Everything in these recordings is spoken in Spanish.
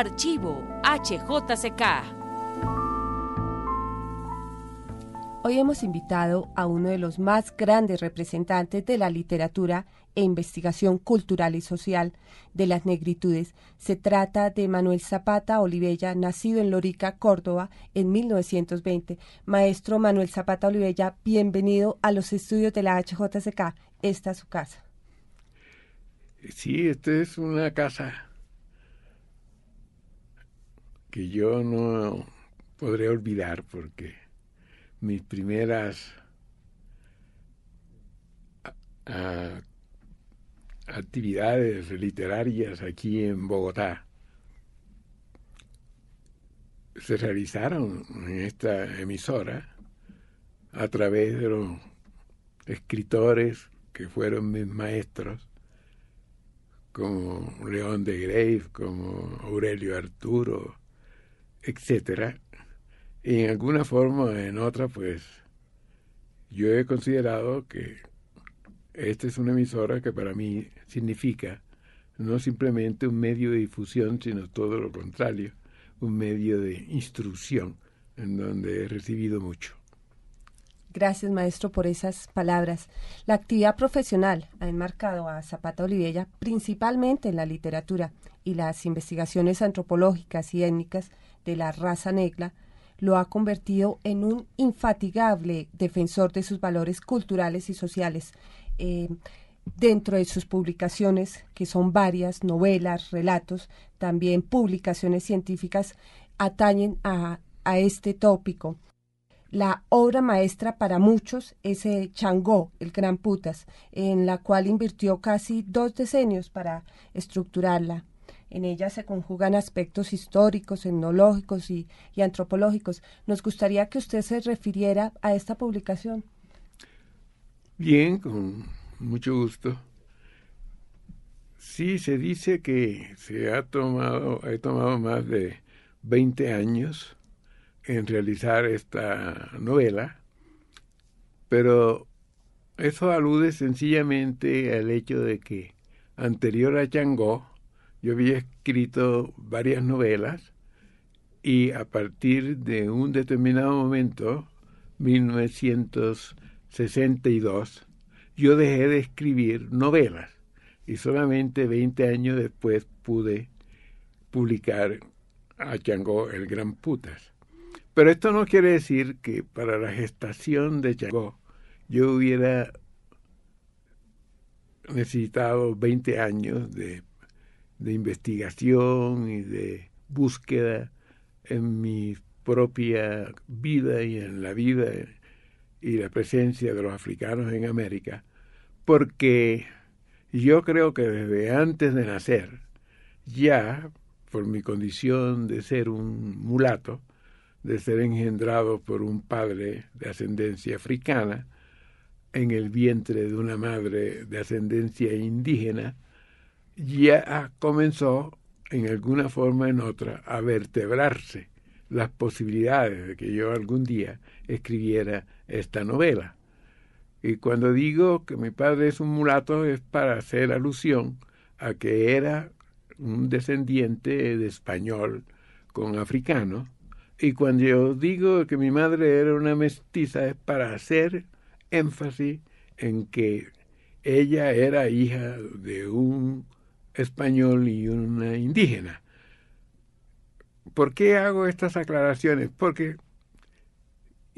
Archivo HJCK. Hoy hemos invitado a uno de los más grandes representantes de la literatura e investigación cultural y social de las negritudes. Se trata de Manuel Zapata Olivella, nacido en Lorica, Córdoba, en 1920. Maestro Manuel Zapata Olivella, bienvenido a los estudios de la HJCK. Esta es su casa. Sí, esta es una casa que yo no podré olvidar porque mis primeras actividades literarias aquí en Bogotá se realizaron en esta emisora a través de los escritores que fueron mis maestros, como León de Grave, como Aurelio Arturo, etcétera, y en alguna forma o en otra, pues yo he considerado que esta es una emisora que para mí significa no simplemente un medio de difusión, sino todo lo contrario, un medio de instrucción en donde he recibido mucho. Gracias, maestro, por esas palabras. La actividad profesional ha enmarcado a Zapata Olivella principalmente en la literatura y las investigaciones antropológicas y étnicas de la raza negra lo ha convertido en un infatigable defensor de sus valores culturales y sociales. Eh, dentro de sus publicaciones, que son varias, novelas, relatos, también publicaciones científicas, atañen a, a este tópico. La obra maestra para muchos es Changó, el Gran Putas, en la cual invirtió casi dos decenios para estructurarla. En ella se conjugan aspectos históricos, etnológicos y, antropológicos. Nos gustaría que usted se refiriera a esta publicación. Bien, con mucho gusto. Sí, se dice que se ha tomado, he tomado más de 20 años en realizar esta novela, pero eso alude sencillamente al hecho de que anterior a Changó yo había escrito varias novelas y a partir de un determinado momento, 1962, yo dejé de escribir novelas y solamente 20 años después pude publicar a Changó el Gran Putas. Pero esto no quiere decir que para la gestación de Changó yo hubiera necesitado 20 años de de investigación y de búsqueda en mi propia vida y en la vida y la presencia de los africanos en América, porque yo creo que desde antes de nacer, ya por mi condición de ser un mulato, de ser engendrado por un padre de ascendencia africana, en el vientre de una madre de ascendencia indígena, ya comenzó en alguna forma o en otra a vertebrarse las posibilidades de que yo algún día escribiera esta novela. Y cuando digo que mi padre es un mulato es para hacer alusión a que era un descendiente de español con africano. Y cuando yo digo que mi madre era una mestiza es para hacer énfasis en que ella era hija de un español y una indígena. ¿Por qué hago estas aclaraciones? Porque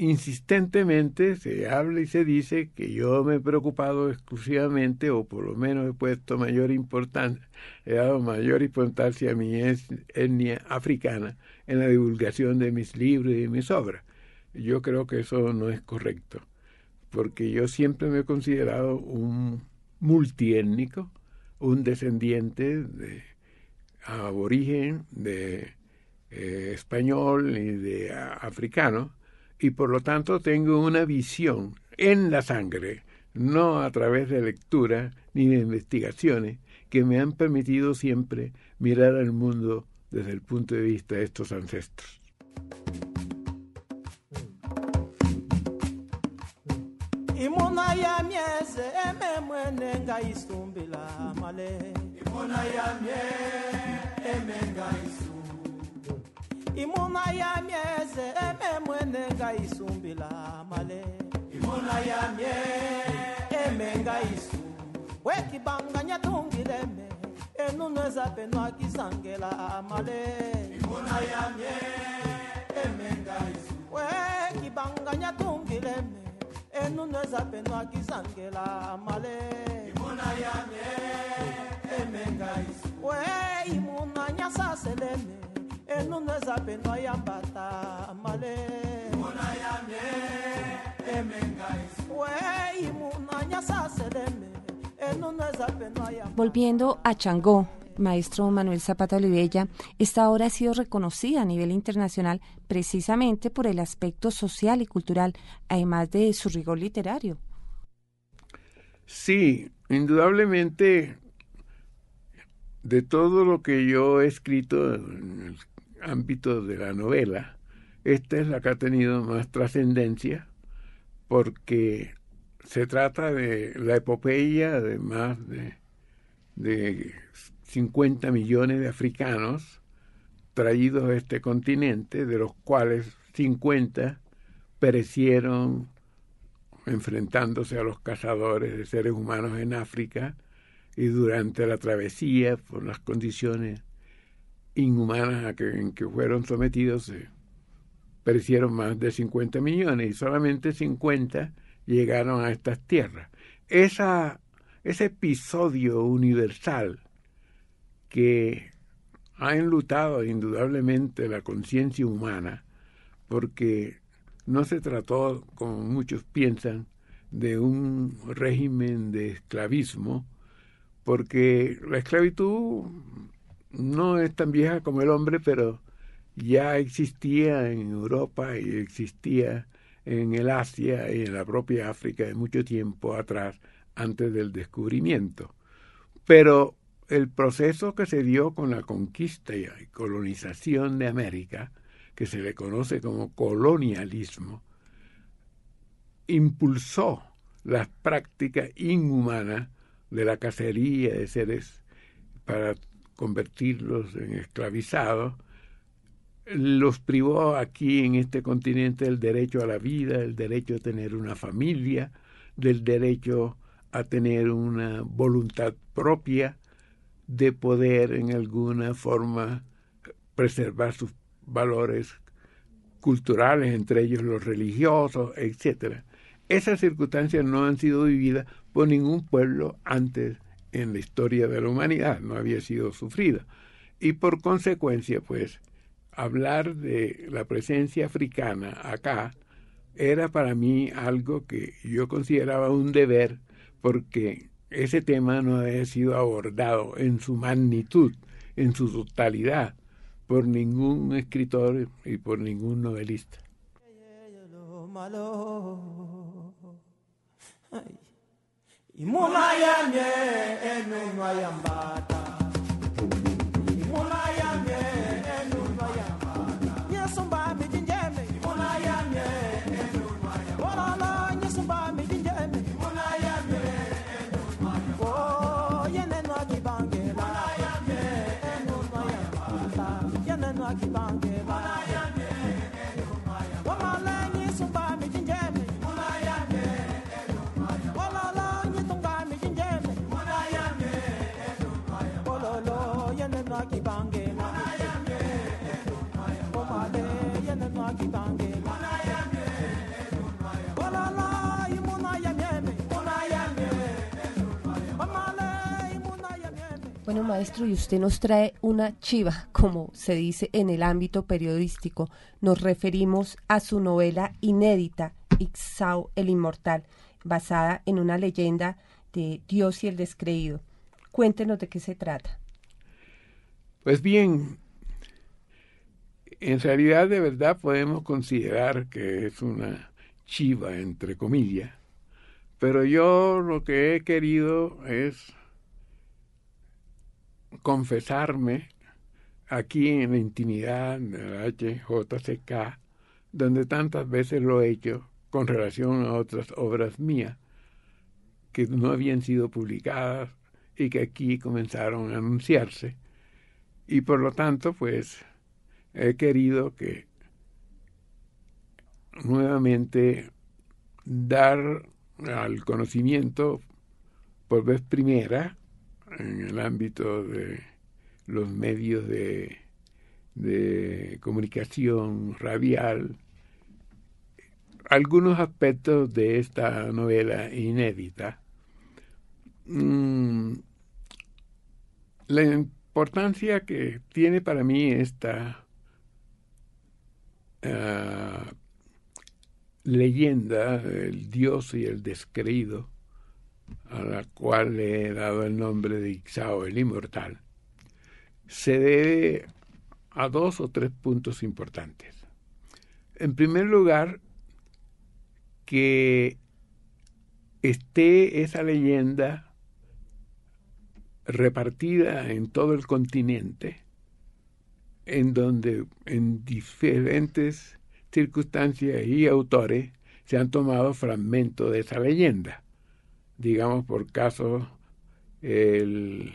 insistentemente se habla y se dice que yo me he preocupado exclusivamente, o por lo menos he puesto mayor importancia, he dado mayor importancia a mi etnia africana en la divulgación de mis libros y de mis obras. Yo creo que eso no es correcto, porque yo siempre me he considerado un multiétnico, un descendiente de aborigen, de eh, español y de africano, y por lo tanto tengo una visión en la sangre, no a través de lectura ni de investigaciones, que me han permitido siempre mirar al mundo desde el punto de vista de estos ancestros. imuna ya mieze eme mwene nga isumbila male imuna ya mie eme nga isumbila imuna ya mieze eme mwene nga isumbila male. Imuna ya mie eme nga isu wekibanganya tungileme enunweza penwa kisangela male. Imuna ya mie eme nga isu wekibanganya tungileme enunweza penwa kisangela male. Imuna ya mie eme nga isu we imuna nyasaseleme male Volviendo a Changó, maestro Manuel Zapata Olivella, esta obra ha sido reconocida a nivel internacional precisamente por el aspecto social y cultural, además de su rigor literario. Sí, indudablemente de todo lo que yo he escrito en el ámbito de la novela, esta es la que ha tenido más trascendencia porque se trata de la epopeya de más de, de 50 millones de africanos traídos a este continente, de los cuales 50 perecieron enfrentándose a los cazadores de seres humanos en África y durante la travesía, por las condiciones inhumanas a que, en que fueron sometidos, eh, perecieron más de 50 millones y solamente 50 llegaron a estas tierras. Esa, ese episodio universal que ha enlutado indudablemente la conciencia humana, porque no se trató, como muchos piensan, de un régimen de esclavismo, porque la esclavitud no es tan vieja como el hombre, pero ya existía en Europa y existía en el Asia y en la propia África de mucho tiempo atrás, antes del descubrimiento. Pero el proceso que se dio con la conquista y colonización de América, que se le conoce como colonialismo, impulsó las prácticas inhumanas de la cacería de seres para convertirlos en esclavizados, los privó aquí en este continente del derecho a la vida, el derecho a tener una familia, del derecho a tener una voluntad propia, de poder en alguna forma preservar sus valores culturales, entre ellos los religiosos, etcétera. Esas circunstancias no han sido vividas por ningún pueblo antes en la historia de la humanidad, no había sido sufrida. Y por consecuencia, pues, hablar de la presencia africana acá era para mí algo que yo consideraba un deber porque ese tema no había sido abordado en su magnitud, en su totalidad, por ningún escritor y por ningún novelista. Imuna yamye enunwa Bueno, maestro, y usted nos trae una chiva, como se dice en el ámbito periodístico. Nos referimos a su novela inédita, Ixao el Inmortal, basada en una leyenda de Dios y el Descreído. Cuéntenos de qué se trata. Pues bien, en realidad de verdad podemos considerar que es una chiva, entre comillas, pero yo lo que he querido es confesarme aquí en la intimidad de HJCK, donde tantas veces lo he hecho con relación a otras obras mías que no habían sido publicadas y que aquí comenzaron a anunciarse. Y por lo tanto, pues, he querido que nuevamente dar al conocimiento por vez primera en el ámbito de los medios de, de comunicación radial algunos aspectos de esta novela inédita. Mm, la importancia que tiene para mí esta ah, leyenda, el dios y el descreído, a la cual le he dado el nombre de Ixao, el inmortal, se debe a dos o tres puntos importantes. En primer lugar, que esté esa leyenda repartida en todo el continente, en donde en diferentes circunstancias y autores se han tomado fragmentos de esa leyenda. Digamos, por caso, el,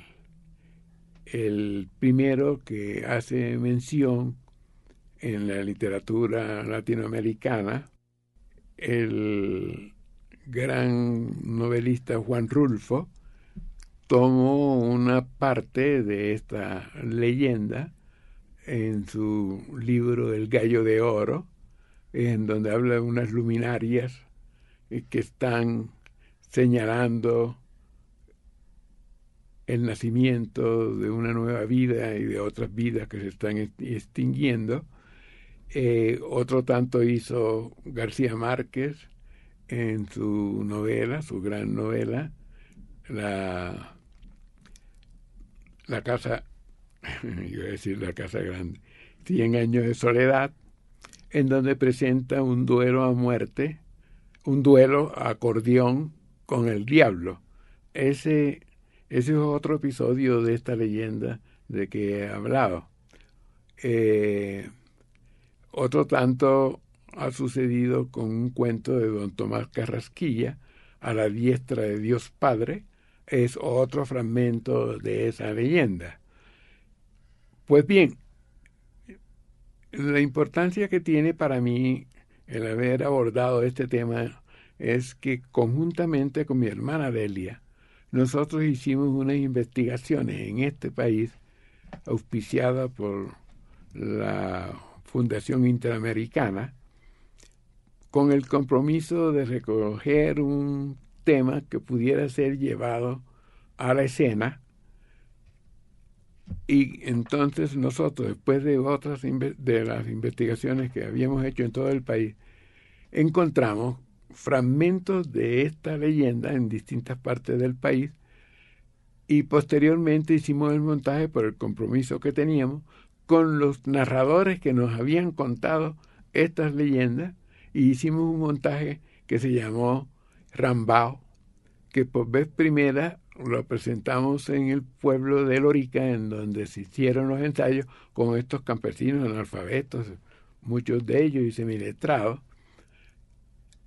el primero que hace mención en la literatura latinoamericana, el gran novelista Juan Rulfo tomó una parte de esta leyenda en su libro El gallo de oro, en donde habla de unas luminarias que están señalando el nacimiento de una nueva vida y de otras vidas que se están extinguiendo. Eh, otro tanto hizo García Márquez en su novela, su gran novela, La, la Casa, iba a decir La Casa Grande, Cien años de soledad, en donde presenta un duelo a muerte, un duelo a acordeón con el diablo. Ese, ese es otro episodio de esta leyenda de que he hablado. Eh, otro tanto ha sucedido con un cuento de don Tomás Carrasquilla, a la diestra de Dios Padre, es otro fragmento de esa leyenda. Pues bien, la importancia que tiene para mí el haber abordado este tema es que conjuntamente con mi hermana Delia, nosotros hicimos unas investigaciones en este país auspiciada por la Fundación Interamericana con el compromiso de recoger un tema que pudiera ser llevado a la escena. Y entonces nosotros, después de otras de las investigaciones que habíamos hecho en todo el país, encontramos fragmentos de esta leyenda en distintas partes del país y posteriormente hicimos el montaje por el compromiso que teníamos con los narradores que nos habían contado estas leyendas y hicimos un montaje que se llamó Rambao, que por vez primera lo presentamos en el pueblo de Lorica, en donde se hicieron los ensayos con estos campesinos analfabetos, muchos de ellos y semiletrados,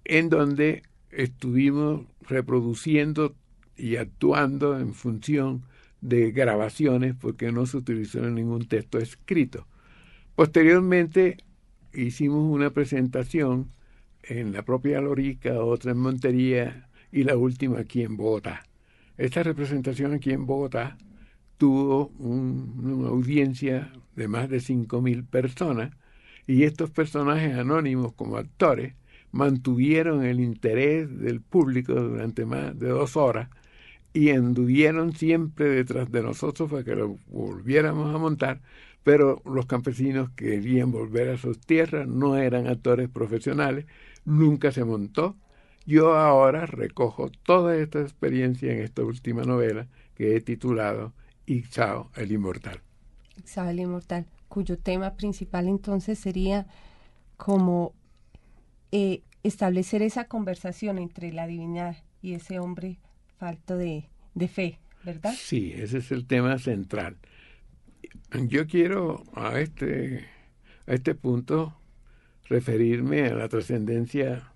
en donde estuvimos reproduciendo y actuando en función de grabaciones porque no se utilizó ningún texto escrito. Posteriormente hicimos una presentación en la propia Lorica, otra en Montería y la última aquí en Bogotá. Esta representación aquí en Bogotá tuvo una audiencia de más de 5.000 personas y estos personajes anónimos como actores mantuvieron el interés del público durante más de dos horas y anduvieron siempre detrás de nosotros para que lo volviéramos a montar, pero los campesinos querían volver a sus tierras, no eran actores profesionales, nunca se montó yo ahora recojo toda esta experiencia en esta última novela que he titulado Ixao el Inmortal. Ixao el Inmortal, cuyo tema principal entonces sería como eh, establecer esa conversación entre la divinidad y ese hombre falto de, de fe, ¿verdad? Sí, ese es el tema central. Yo quiero a este, a este punto referirme a la trascendencia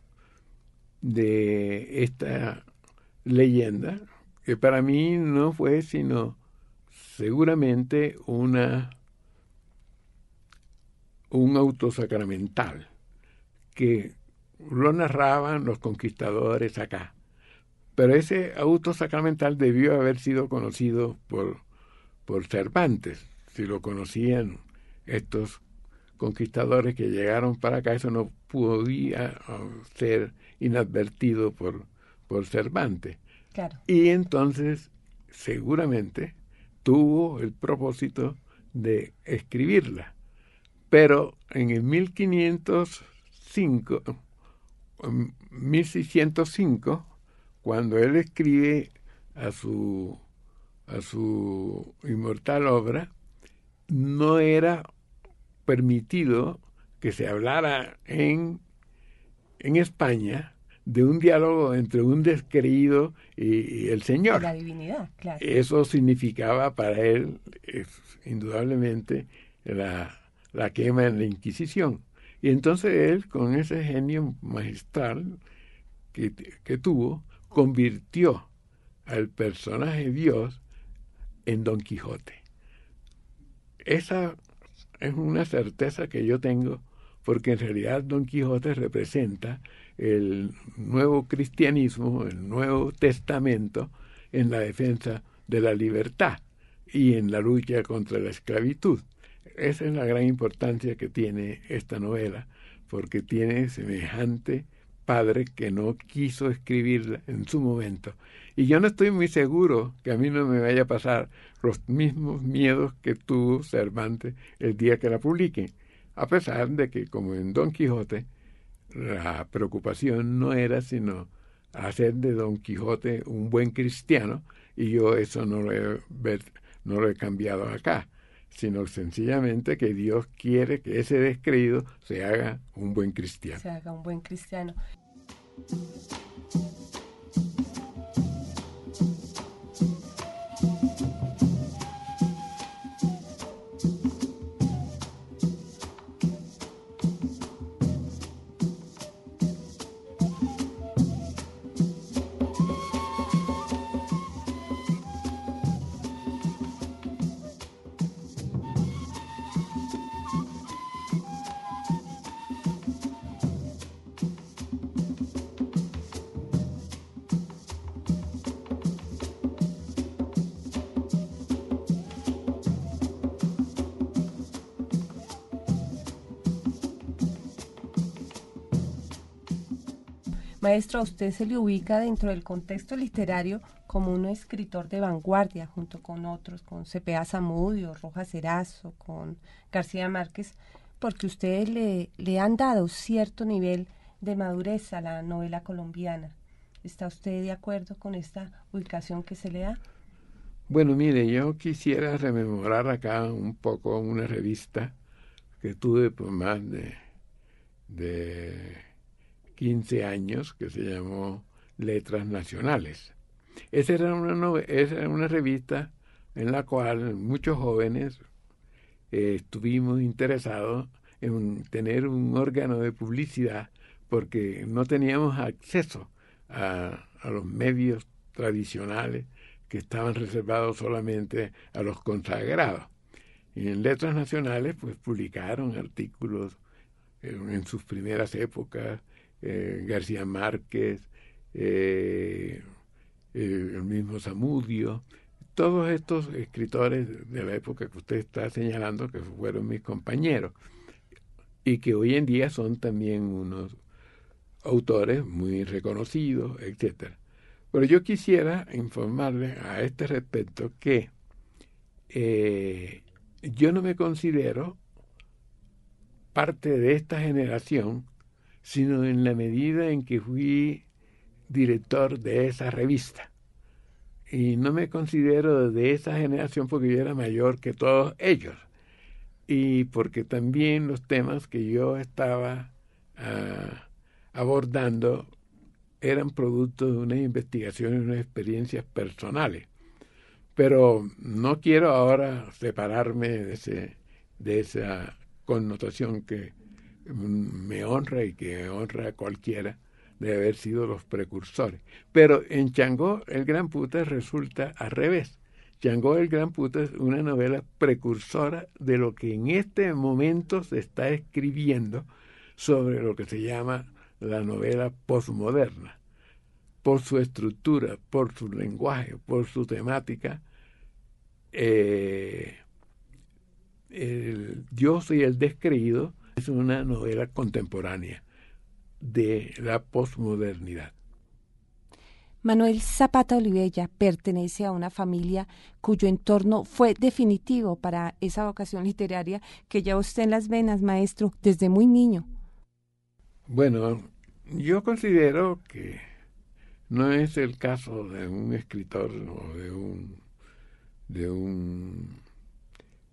de esta leyenda, que para mí no fue sino seguramente una un auto sacramental que lo narraban los conquistadores acá. Pero ese auto sacramental debió haber sido conocido por, por Cervantes. Si lo conocían estos conquistadores que llegaron para acá, eso no podía ser inadvertido por, por Cervantes. Y entonces, seguramente, tuvo el propósito de escribirla. Pero en el 1505, 1605, cuando él escribe a su, a su inmortal obra, no era permitido que se hablara en, en España de un diálogo entre un descreído y, el Señor. La divinidad, claro. Eso significaba para él, indudablemente, la, la quema en la Inquisición. Y entonces él, con ese genio magistral que, que tuvo, convirtió al personaje Dios en Don Quijote. Esa es una certeza que yo tengo porque en realidad Don Quijote representa el nuevo cristianismo, el nuevo testamento en la defensa de la libertad y en la lucha contra la esclavitud. Esa es la gran importancia que tiene esta novela, porque tiene semejante padre que no quiso escribirla en su momento. Y yo no estoy muy seguro que a mí no me vaya a pasar los mismos miedos que tuvo Cervantes el día que la publique, a pesar de que, como en Don Quijote, la preocupación no era sino hacer de Don Quijote un buen cristiano, y yo eso no lo he, no lo he cambiado acá, sino sencillamente que Dios quiere que ese descreído se haga un buen cristiano. Maestro, a usted se le ubica dentro del contexto literario como un escritor de vanguardia, junto con otros, con C.P.A. Zamudio, Rojas Erazo, con García Márquez, porque ustedes le, le han dado cierto nivel de madurez a la novela colombiana. ¿Está usted de acuerdo con esta ubicación que se le da? Bueno, mire, yo quisiera rememorar acá un poco una revista que tuve por más de, de 15 años que se llamó Letras Nacionales. Esa era una, una revista en la cual muchos jóvenes eh, estuvimos interesados en tener un órgano de publicidad porque no teníamos acceso a, a los medios tradicionales que estaban reservados solamente a los consagrados. Y en Letras Nacionales pues publicaron artículos en sus primeras épocas eh, García Márquez, eh, eh, el mismo Zamudio, todos estos escritores de la época que usted está señalando, que fueron mis compañeros, y que hoy en día son también unos autores muy reconocidos, etcétera. Pero yo quisiera informarle a este respecto que yo no me considero parte de esta generación sino en la medida en que fui director de esa revista. Y no me considero de esa generación porque yo era mayor que todos ellos. Y porque también los temas que yo estaba ah, abordando eran producto de unas investigaciones, unas experiencias personales. Pero no quiero ahora separarme de, ese, de esa connotación que me honra y que honra a cualquiera de haber sido los precursores. Pero en Changó el gran puta resulta al revés. Changó el Gran Puta es una novela precursora de lo que en este momento se está escribiendo sobre lo que se llama la novela postmoderna, por su estructura, por su lenguaje, por su temática. Eh, el Dios y el descreído es una novela contemporánea de la posmodernidad. Manuel Zapata Olivella pertenece a una familia cuyo entorno fue definitivo para esa vocación literaria que lleva usted en las venas, maestro, desde muy niño. Bueno, yo considero que no es el caso de un escritor o de un de un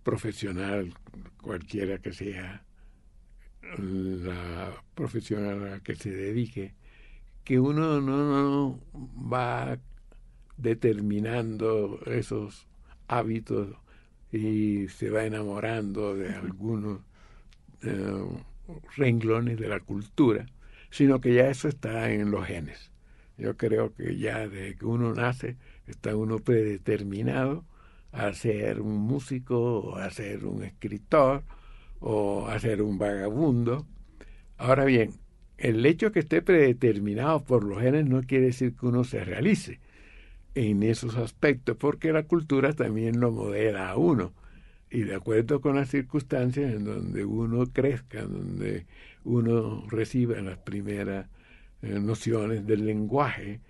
profesional cualquiera que sea la profesión a la que se dedique que uno no, va determinando esos hábitos y se va enamorando de algunos eh, renglones de la cultura, sino que ya eso está en los genes. Yo creo que ya desde que uno nace está uno predeterminado a ser un músico o a ser un escritor o a ser un vagabundo. Ahora bien, el hecho que esté predeterminado por los genes no quiere decir que uno se realice en esos aspectos, porque la cultura también lo modela a uno. Y de acuerdo con las circunstancias en donde uno crezca, donde uno reciba las primeras eh, nociones del lenguaje,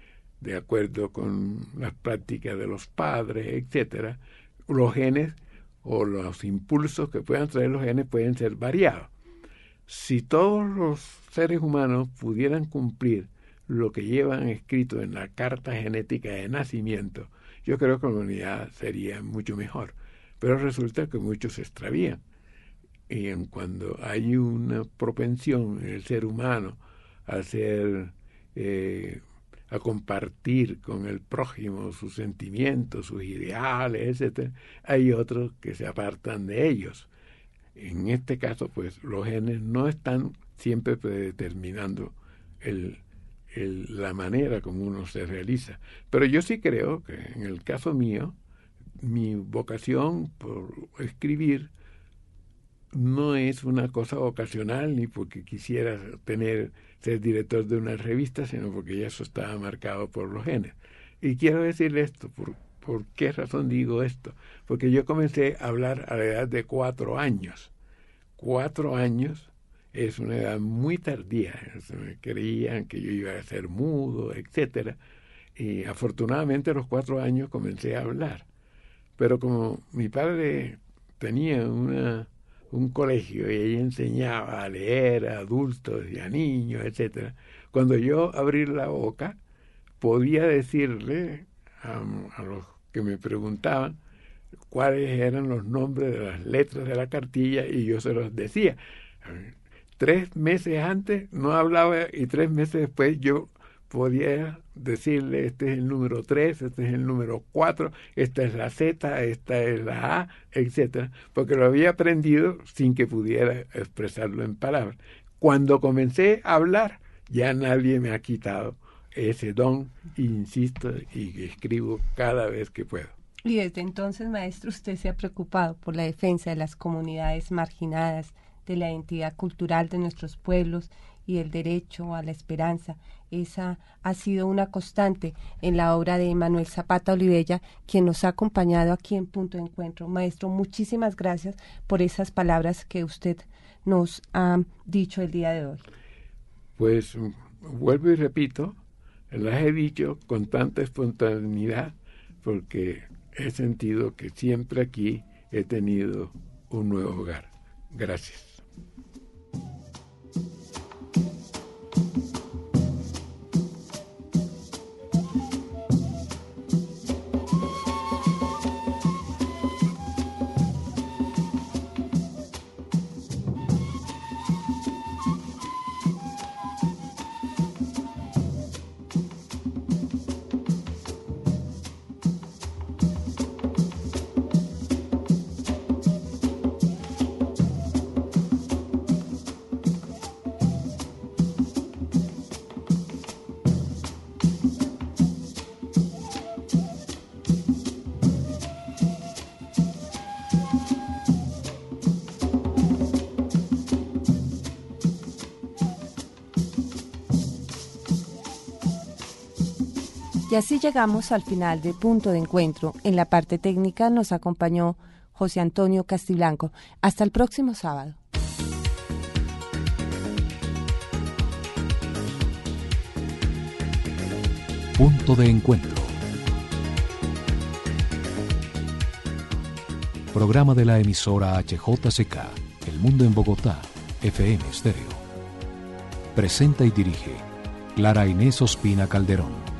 de acuerdo con las prácticas de los padres, etcétera, los genes o los impulsos que puedan traer los genes pueden ser variados si todos los seres humanos pudieran cumplir lo que llevan escrito en la carta genética de nacimiento, yo creo que la humanidad sería mucho mejor. Pero resulta que muchos se extravían. Y cuando hay una propensión en el ser humano a ser, eh, a compartir con el prójimo sus sentimientos, sus ideales, etc., hay otros que se apartan de ellos en este caso, pues los genes no están siempre predeterminando el, la manera como uno se realiza. Pero yo sí creo que en el caso mío, mi vocación por escribir no es una cosa ocasional ni porque quisiera tener ser director de una revista, sino porque ya eso estaba marcado por los genes. Y quiero decirle esto, por, ¿Por qué razón digo esto? Porque yo comencé a hablar a la edad de cuatro años. Cuatro años es una edad muy tardía. Me creían que yo iba a ser mudo, etcétera. Y afortunadamente a los cuatro años comencé a hablar. Pero como mi padre tenía una, un colegio y ella enseñaba a leer a adultos y a niños, etcétera, cuando yo abrí la boca podía decirle a, los que me preguntaban cuáles eran los nombres de las letras de la cartilla y yo se los decía. Tres meses antes no hablaba y tres meses después yo podía decirle este es el número tres, este es el número cuatro, esta es la Z, esta es la A, etcétera, porque lo había aprendido sin que pudiera expresarlo en palabras. Cuando comencé a hablar, ya nadie me ha quitado ese don, insisto, y escribo cada vez que puedo. Y desde entonces, maestro, usted se ha preocupado por la defensa de las comunidades marginadas, de la identidad cultural de nuestros pueblos y el derecho a la esperanza. Esa ha sido una constante en la obra de Manuel Zapata Olivella, quien nos ha acompañado aquí en Punto de Encuentro. Maestro, muchísimas gracias por esas palabras que usted nos ha dicho el día de hoy. Pues vuelvo y repito, las he dicho con tanta espontaneidad porque he sentido que siempre aquí he tenido un nuevo hogar. Gracias. Y así llegamos al final de Punto de Encuentro. En la parte técnica nos acompañó José Antonio Castiblanco. Hasta el próximo sábado. Punto de Encuentro. Programa de la emisora HJCK, El Mundo en Bogotá, FM Stereo. Presenta y dirige Clara Inés Ospina Calderón.